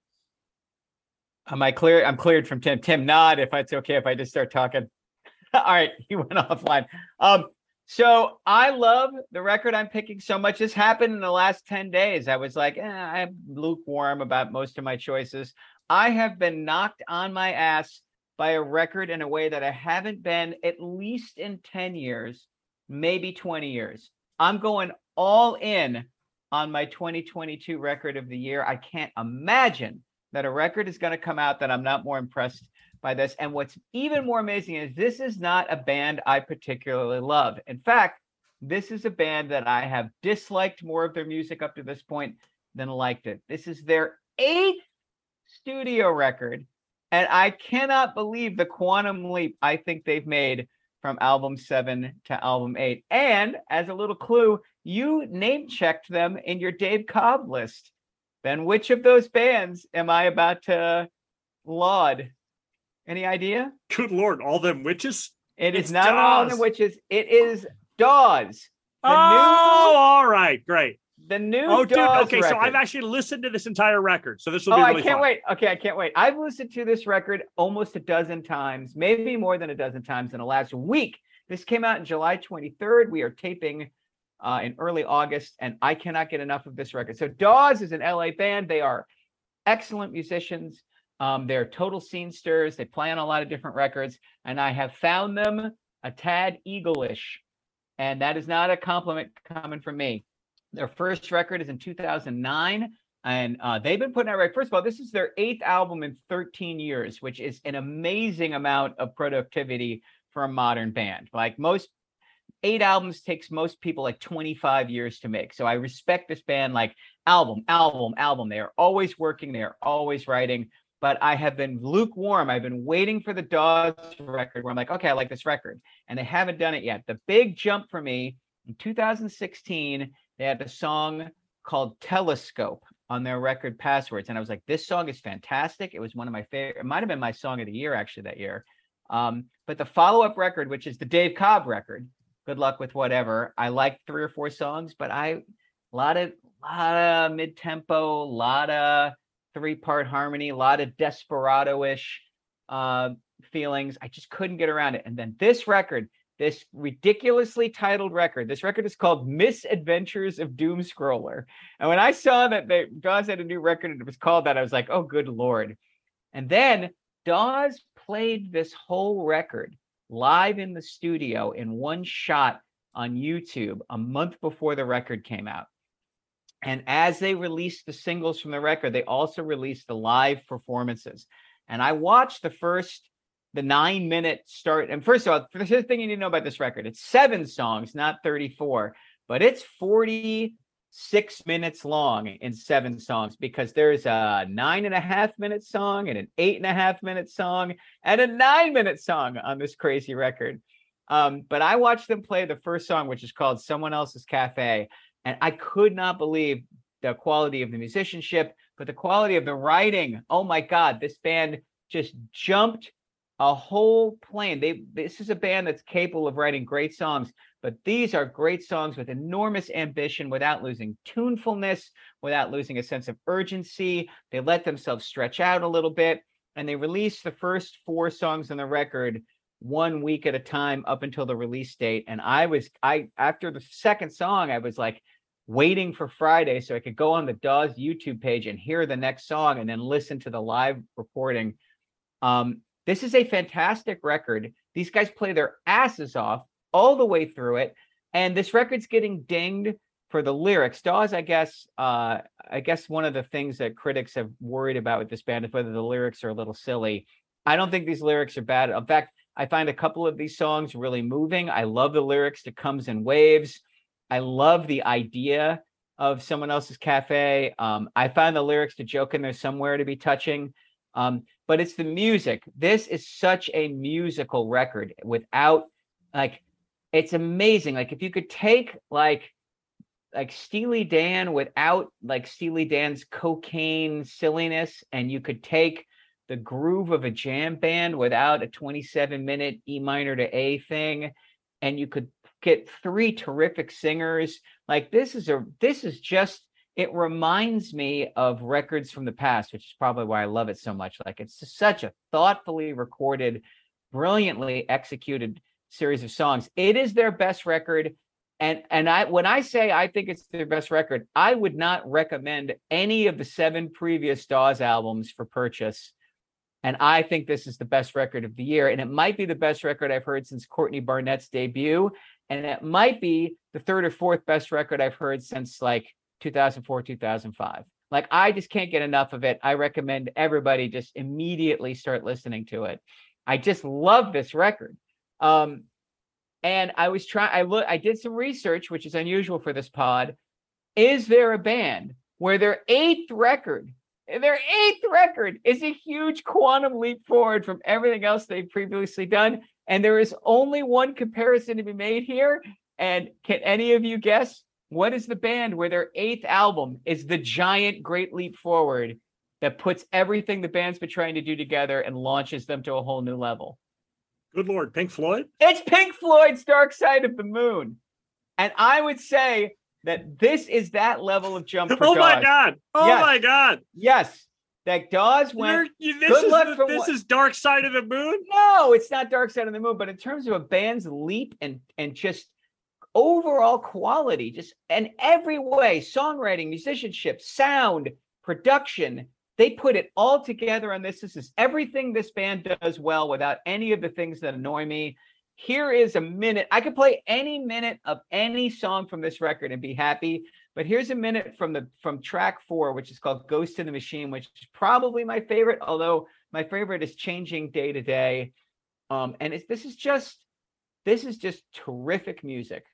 Am I clear? I'm cleared from Tim. Tim, nod if it's okay if I just start talking. All right, he went offline. Um, so I love the record I'm picking so much. This happened in the last 10 days. I was like, eh, I'm lukewarm about most of my choices. I have been knocked on my ass by a record in a way that I haven't been at least in 10 years, maybe 20 years. I'm going all in on my 2022 record of the year. I can't imagine that a record is going to come out that I'm not more impressed by this. And what's even more amazing is this is not a band I particularly love. In fact, this is a band that I have disliked more of their music up to this point than liked it. This is their eighth studio record. And I cannot believe the quantum leap I think they've made from album seven to album eight. And as a little clue, you name checked them in your Dave Cobb list. Then which of those bands am I about to laud? Any idea? Good lord, all them witches. It is It's not all the witches. It is Dawes. The oh, all right, great. the new. Oh, dude. Dawes Okay, so I've actually listened to this entire record, so this will Oh, be I can't fun. wait. Okay, I can't wait. I've listened to this record almost a dozen times, maybe more than a dozen times in the last week. This came out in July 23rd. We are taping uh, in early August, and I cannot get enough of this record. So Dawes is an LA band. They are excellent musicians. Um, they're total scene stirs. They play on a lot of different records, and I have found them a tad eagle-ish, and that is not a compliment coming from me. Their first record is in 2009, and uh, they've been putting out right. First of all, this is their eighth album in 13 years, which is an amazing amount of productivity for a modern band. Like most eight albums takes most people like 25 years to make. So I respect this band like album, album, album. They are always working, they are always writing. But I have been lukewarm. I've been waiting for the Dawes record where I'm like, okay, I like this record. And they haven't done it yet. The big jump for me in 2016, they had a song called Telescope on their record Passwords. And I was like, this song is fantastic. It was one of my favorite, it might have been my song of the year actually that year. Um, but the follow-up record, which is the Dave Cobb record, good luck with whatever. I like three or four songs, but I a lot of lot of mid tempo, lot of three part harmony, a lot of desperado ish uh, feelings. I just couldn't get around it. And then this record, this ridiculously titled record, this record is called Misadventures of Doom Scroller. And when I saw that they Dawes had a new record and it was called that, I was like, oh, good lord. And then Dawes played this whole record live in the studio in one shot on YouTube a month before the record came out. And as they released the singles from the record, they also released the live performances. And I watched the first, the nine minute start. And first of all, the first thing you need to know about this record, it's seven songs, not 34, but it's 46 minutes long in seven songs because there's a nine and a half minute song and an eight and a half minute song and a nine minute song on this crazy record. Um, but I watched them play the first song, which is called Someone Else's Cafe. And I could not believe the quality of the musicianship, but the quality of the writing. Oh my God, this band just jumped a whole plane. They this is a band that's capable of writing great songs, but these are great songs with enormous ambition without losing tunefulness, without losing a sense of urgency. They let themselves stretch out a little bit, and they released the first four songs on the record one week at a time up until the release date. And I was I after the second song, I was like waiting for Friday so I could go on the Dawes YouTube page and hear the next song and then listen to the live recording. Um, this is a fantastic record. These guys play their asses off all the way through it, and this record's getting dinged for the lyrics. Dawes, I guess, uh, I guess one of the things that critics have worried about with this band is whether the lyrics are a little silly. I don't think these lyrics are bad. In fact, I find a couple of these songs really moving. I love the lyrics to Comes in Waves. I love the idea of someone else's cafe. Um, I find the lyrics to Joke in There Somewhere to be touching. Um, but it's the music. This is such a musical record without like it's amazing. Like if you could take like like Steely Dan without like Steely Dan's cocaine silliness, and you could take the groove of a jam band without a 27 minute E minor to A thing, and you could get three terrific singers. Like this is a this is just it reminds me of records from the past, which is probably why I love it so much. Like it's just such a thoughtfully recorded, brilliantly executed series of songs. It is their best record. And and I when I say I think it's their best record, I would not recommend any of the seven previous Dawes albums for purchase And I think this is the best record of the year. And it might be the best record I've heard since Courtney Barnett's debut. And it might be the third or fourth best record I've heard since like 2004, 2005. Like, I just can't get enough of it. I recommend everybody just immediately start listening to it. I just love this record. Um, and I was trying, I look, I did some research, which is unusual for this pod. Is there a band where their eighth record their eighth record is a huge quantum leap forward from everything else they've previously done. And there is only one comparison to be made here. And can any of you guess what is the band where their eighth album is the giant great leap forward that puts everything the band's been trying to do together and launches them to a whole new level? Good lord, Pink Floyd. It's Pink Floyd's Dark Side of the Moon. And I would say that this is that level of jump for oh my god! Oh Yes. my god! Yes, that Dawes went. You're- this good is luck the- this is Dark Side of the Moon. No, it's not Dark Side of the Moon, but in terms of a band's leap and and just overall quality, just in every way, songwriting, musicianship, sound, production, they put it all together on this. This is everything this band does well without any of the things that annoy me. Here is a minute. I could play any minute of any song from this record and be happy. But here's a minute from the from track four, which is called Ghost in the Machine, which is probably my favorite, although my favorite is changing day to day. Um, and this is just this is just terrific music,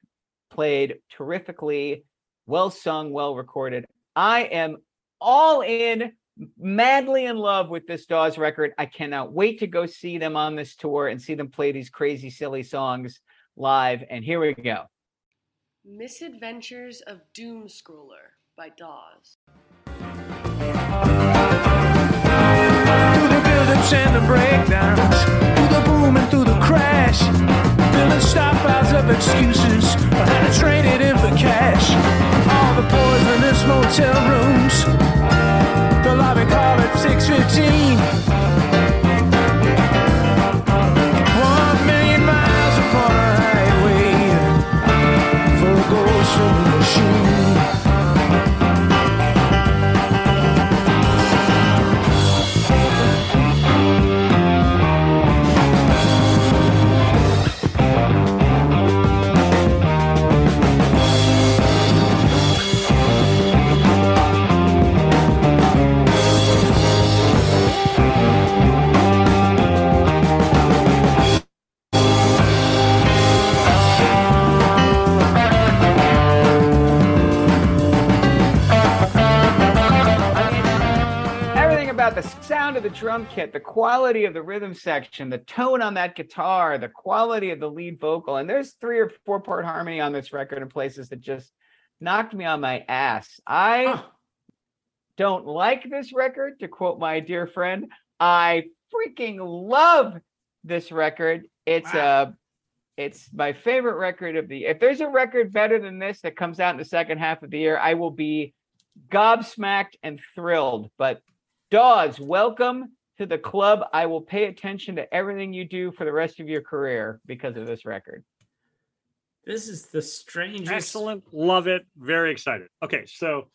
played terrifically, well sung, well recorded. I am all in, madly in love with this Dawes record. I cannot wait to go see them on this tour and see them play these crazy, silly songs live. And here we go. Misadventures of Doom Scroller by Dawes. Through the build-ups and the breakdowns, through the boom and through the crash, filling stockpiles of excuses on how to trade it in for cash. All the poisonous motel rooms, the lobby call at 615. The sound of the drum kit, the quality of the rhythm section, the tone on that guitar, the quality of the lead vocal. And there's three or four part harmony on this record in places that just knocked me on my ass. I don't like this record, to quote my dear friend. I freaking love this record. It's uh it's my favorite record of the if there's a record better than this that comes out in the second half of the year, I will be gobsmacked and thrilled. But Dawes, welcome to the club. I will pay attention to everything you do for the rest of your career because of this record. This is the strangest. Excellent, love it, very excited. Okay, so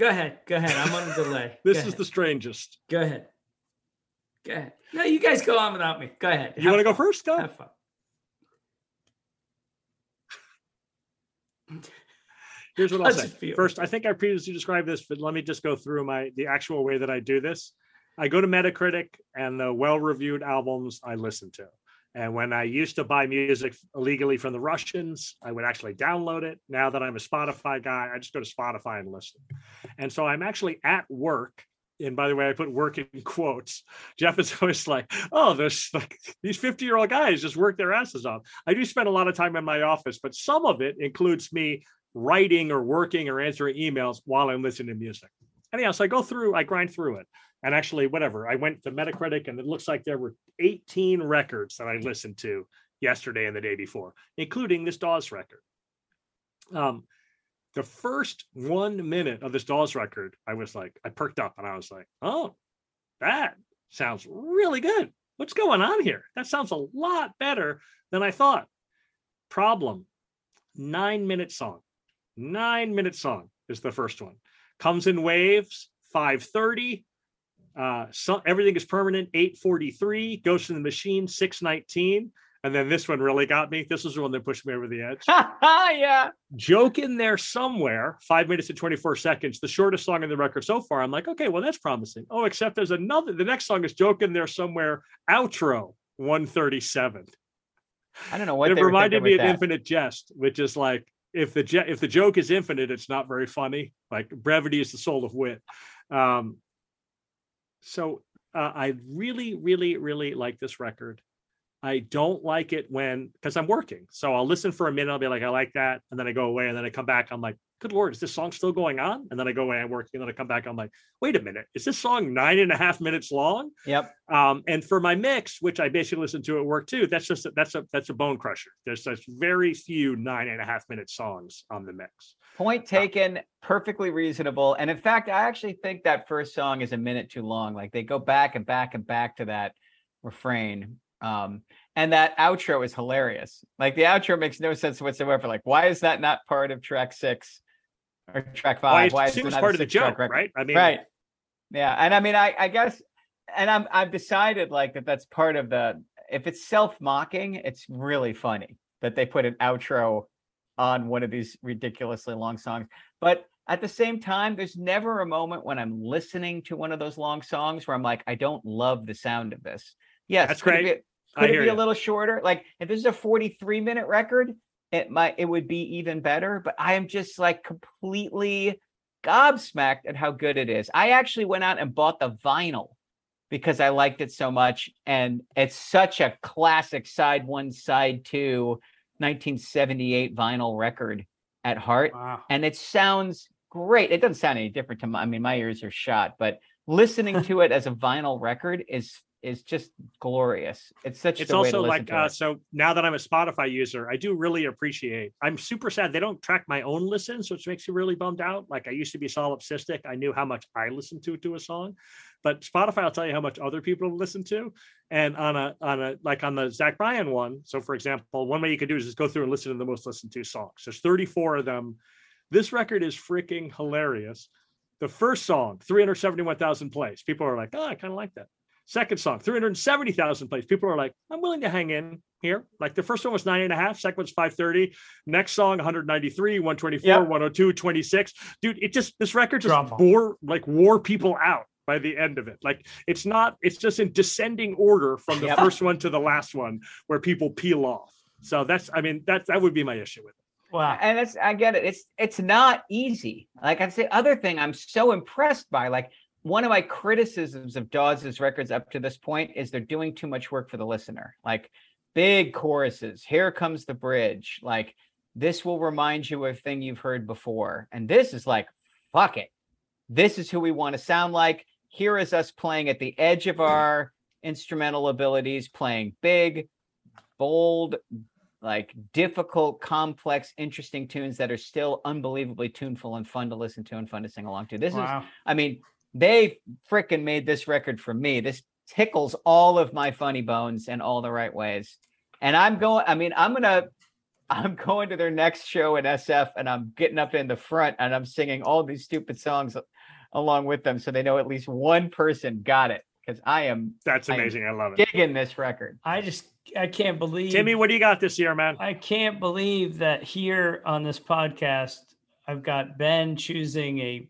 Go ahead. Go ahead. I'm on a delay. this Go is ahead. the strangest. Go ahead. Go ahead. No, you guys go on without me. Go ahead. You want to go first? Go. Have fun. Here's what I'll say. feel? First, I think I previously described this, but let me just go through my the actual way that I do this. I go to Metacritic and the well-reviewed albums I listen to. And when I used to buy music illegally from the Russians, I would actually download it. Now that I'm a Spotify guy, I just go to Spotify and listen. And so I'm actually at work. And by the way, I put work in quotes. Jeff is always like, oh, there's like these 50 year old guys just work their asses off. I do spend a lot of time in my office, but some of it includes me writing or working or answering emails while I'm listening to music. Anyhow, so I go through, I grind through it. And actually, whatever, I went to Metacritic and it looks like there were 18 records that I listened to yesterday and the day before, including this Dawes record. Um, the first one minute of this Dawes record, I was like, I perked up and I was like, oh, that sounds really good. What's going on here? That sounds a lot better than I thought. Problem nine minute song. Nine minute song is the first one. Comes in waves, 530. Uh, so everything is permanent. 843. Ghost in the Machine. 619. And then this one really got me. This was the one that pushed me over the edge. yeah. Joke in there somewhere. Five minutes and 24 seconds. The shortest song in the record so far. I'm like, okay, well that's promising. Oh, except there's another. The next song is Joke in there somewhere. Outro 137. I don't know what it they reminded me of that. Infinite Jest, which is like if the je- if the joke is infinite, it's not very funny. Like brevity is the soul of wit. Um, so uh, I really, really, really like this record. I don't like it when because I'm working. So I'll listen for a minute. I'll be like, I like that, and then I go away, and then I come back. I'm like, good lord, is this song still going on? And then I go away, I'm working, and then I come back. I'm like, wait a minute, is this song nine and a half minutes long? Yep. Um, and for my mix, which I basically listen to at work too, that's just a, that's a that's a bone crusher. There's such very few nine and a half minute songs on the mix. Point taken, perfectly reasonable. And in fact, I actually think that first song is a minute too long. Like they go back and back and back to that refrain. Um, and that outro is hilarious. Like the outro makes no sense whatsoever. Like, why is that not part of track six or track five? it's Why is it part of the joke, right? I mean, right. Yeah. And I mean, I, I guess, and I'm, I've decided like that that's part of the, if it's self mocking, it's really funny that they put an outro on one of these ridiculously long songs. But at the same time, there's never a moment when I'm listening to one of those long songs where I'm like, I don't love the sound of this. Yes, That's great. be- I could it be a little shorter? Like if this is a 43 minute record, it might it would be even better. But I am just like completely gobsmacked at how good it is. I actually went out and bought the vinyl because I liked it so much. And it's such a classic side one, side two, 1978 vinyl record at heart. Wow. And it sounds great. It doesn't sound any different to my, I mean, my ears are shot, but listening to it as a vinyl record is is just glorious. It's such it's the way to also like uh, it. so now that I'm a Spotify user, I do really appreciate. I'm super sad they don't track my own listens, which makes me really bummed out. Like I used to be solipsistic. I knew how much I listened to to a song, but Spotify will tell you how much other people listen to. And on a on a like on the Zach Bryan one. So for example, one way you could do is just go through and listen to the most listened to songs. There's 34 of them. This record is freaking hilarious. The first song, 371,000 plays. People are like, oh, I kind of like that. Second song, 370,000 plays. People are like, I'm willing to hang in here. Like the first one was nine and a half, second one's 530. Next song, 193, 124, Yep. 102, 26. Dude, it just, this record just Drop off. bore, like wore people out by the end of it. Like it's not, it's just in descending order from the Yep. first one to the last one where people peel off. So that's, I mean, that, that would be my issue with it. Wow. and it's I get it. It's it's not easy. Like I say, other thing I'm so impressed by, like one of my criticisms of Dawes's records up to this point is they're doing too much work for the listener. Like big choruses, here comes the bridge. Like this will remind you of a thing you've heard before. And this is like, fuck it. This is who we want to sound like. Here is us playing at the edge of our instrumental abilities, playing big, bold, like difficult, complex, interesting tunes that are still unbelievably tuneful and fun to listen to and fun to sing along to. This is, I mean, they freaking made this record for me. This tickles all of my funny bones in all the right ways. And I'm going, I mean, I'm gonna I'm going to their next show in SF and I'm getting up in the front and I'm singing all these stupid songs along with them so they know at least one person got it. Because I am That's I amazing. I love it. digging this record. I just I can't believe Timmy, what do you got this year, man? I can't believe that here on this podcast, I've got Ben choosing a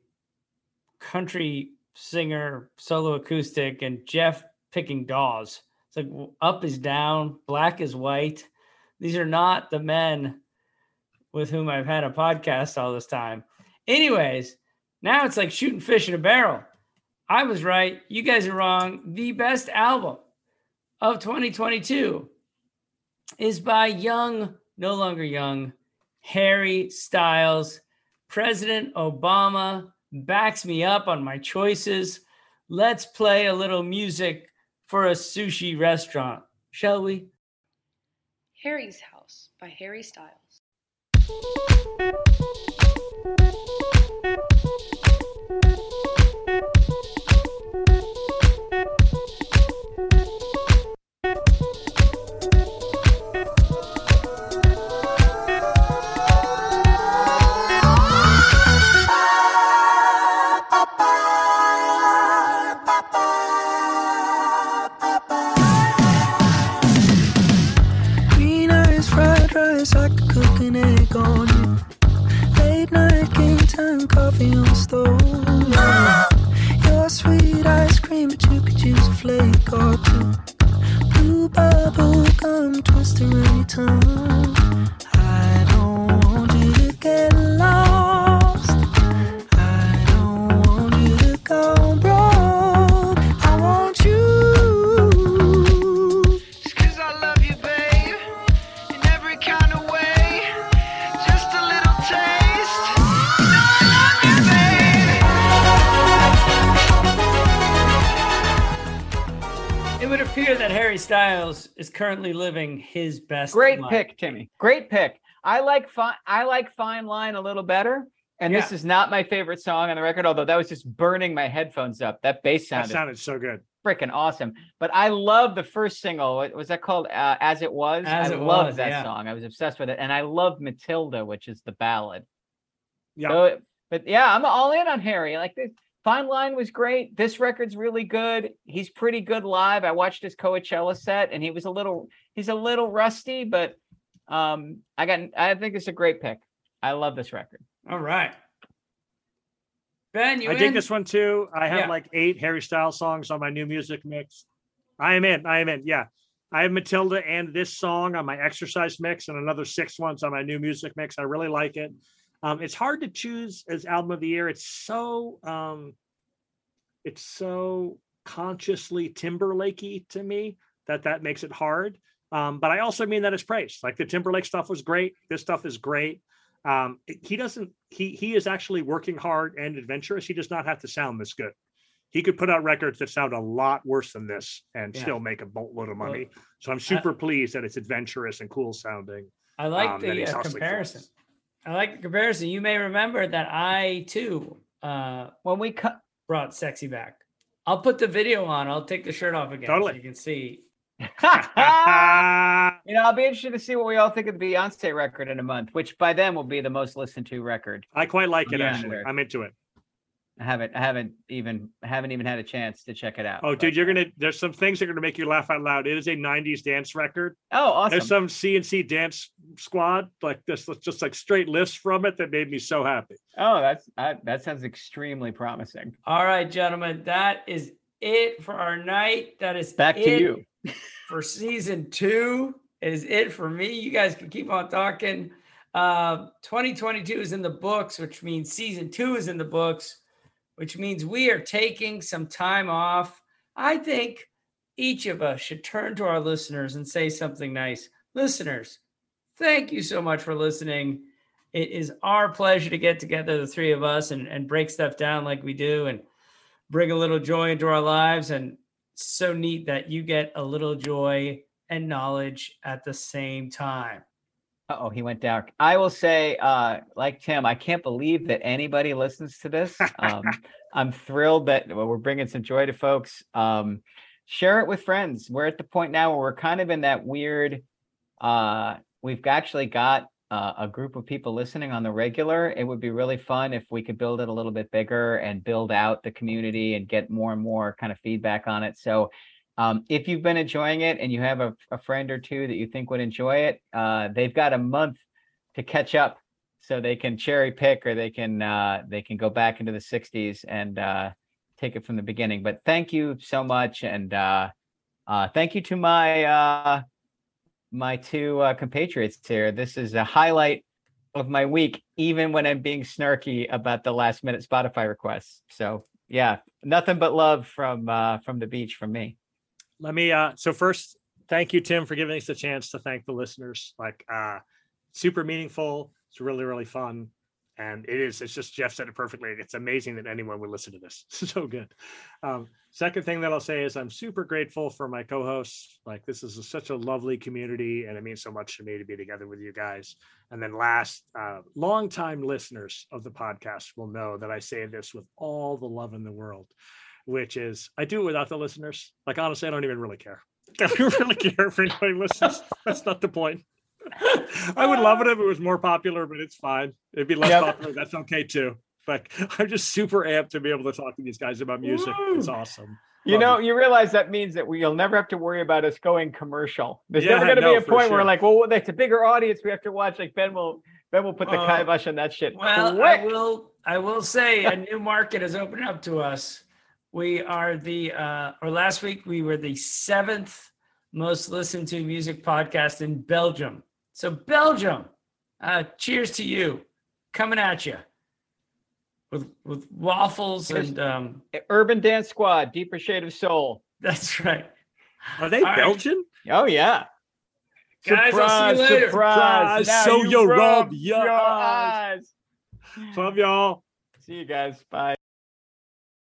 country singer solo acoustic and Jeff picking Dawes. It's like up is down, black is white. These are not the men with whom I've had a podcast all this time. Anyways, now it's like shooting fish in a barrel. I was right. You guys are wrong. The best album of 2022 is by young, no longer young, Harry Styles. President Obama backs me up on my choices. Let's play a little music for a sushi restaurant, shall we? Harry's House by Harry Styles. Your sweet ice cream, but you could use a flake or two. Is currently living his best. Great life. pick, Timmy. Great pick. I like fine. I like Fine Line a little better. And this is not my favorite song on the record, although that was just burning my headphones up. That bass That sounded sounded so good. freaking awesome. But I love the first single. What was that called? Uh, As It Was. As I love that yeah. song. I was obsessed with it, and I love Matilda, which is the ballad. Yeah. So, but yeah, I'm all in on Harry. Like this. Fine Line was great. This record's really good. He's pretty good live. I watched his Coachella set, and he was a little. He's a little rusty, but um, I got. I think it's a great pick. I love this record. All right. Ben, you I in? dig this one too. I have Yeah. like eight Harry Styles songs on my new music mix. I am in. I am in. Yeah. I have Matilda and this song on my exercise mix and another six ones on my new music mix. I really like it. Um, it's hard to choose as album of the year. It's so um, it's so consciously Timberlakey to me that that makes it hard. Um, but I also mean that as praise. Like the Timberlake stuff was great. This stuff is great. Um, he doesn't. He he is actually working hard and adventurous. He does not have to sound this good. He could put out records that sound a lot worse than this and Yeah. still make a boatload of Well, money. so I'm super pleased that it's adventurous and cool sounding. I like um, the uh, comparison. I like the comparison. You may remember that I too uh, When we cut, brought sexy back. I'll put the video on. I'll take the shirt off again Totally. so you can see. you know, I'll be interested to see what we all think of the Beyonce record in a month, which by then will be the most listened to record. I quite like it Yeah. actually. I'm into it. I haven't, I haven't even, haven't even had a chance to check it out. Oh, but- dude, you're gonna. There's some things that are gonna make you laugh out loud. It is a '90s dance record. Oh, awesome. There's some CNC dance squad like this, just like straight lifts from it that made me so happy. Oh, that's I, that sounds extremely promising. All right, gentlemen, that is it for our night. That is Back to you. for season two. It is it for me. You guys can keep on talking. Uh, 2022 is in the books, which means season two is in the books, which means we are taking some time off. I think each of us should turn to our listeners and say something nice. Listeners, thank you so much for listening. It is our pleasure to get together, the three of us, and, and break stuff down like we do and bring a little joy into our lives. And so neat that you get a little joy and knowledge at the same time. Oh, he went dark. I will say, uh, like Tim, I can't believe that anybody listens to this. Um, I'm thrilled that we're bringing some joy to folks. Um, share it with friends. We're at the point now where we're kind of in that weird. Uh, we've actually got uh, a group of people listening on the regular. It would be really fun if we could build it a little bit bigger and build out the community and get more and more kind of feedback on it. So um, if you've been enjoying it and you have a, a friend or two that you think would enjoy it, uh, they've got a month to catch up, so they can cherry pick or they can uh, they can go back into the '60s and uh, take it from the beginning. But thank you so much, and uh, uh, thank you to my uh, my two uh, compatriots here. This is a highlight of my week, even when I'm being snarky about the last minute Spotify requests. So yeah, nothing but love from from the beach from me. Let me uh so first thank you Tim for giving us a chance to thank the listeners. Like uh super meaningful. It's really really fun. And it is it's just Jeff said it perfectly. It's amazing that anyone would listen to this. so good. Um second thing that I'll say is I'm super grateful for my co-hosts. Like this is a- such a lovely community and it means so much to me to be together with you guys. And then last, uh longtime listeners of the podcast will know that I say this with all the love in the world which is I do it without the listeners. Like honestly, I don't even really care. I don't really care if anybody listens. That's not the point. I would love it if it was more popular, but it's fine. It'd be less Yep. popular. That's okay too. Like I'm just super amped to be able to talk to these guys about music. It's awesome. You Love know, it. you realize that means that we, you'll never have to worry about us going commercial. There's Yeah, never going to no, be a for point where sure. like, well, that's a bigger audience we have to watch. Like Ben will, Ben will put the Uh, kibosh on that shit. Well, I will. I will say a new market has opened up to us. We are the, uh, or last week we were the seventh most listened to music podcast in Belgium. So Belgium, uh, cheers to you, coming at you with with waffles Here's- and um, Urban Dance Squad, Deeper Shade of Soul. that's right. Are they All right. Belgian? Oh yeah. Guys, I'll see you later. Surprise! Surprise, Now so you you rub rub your your eyes. eyes. Love y'all. See you guys. Bye.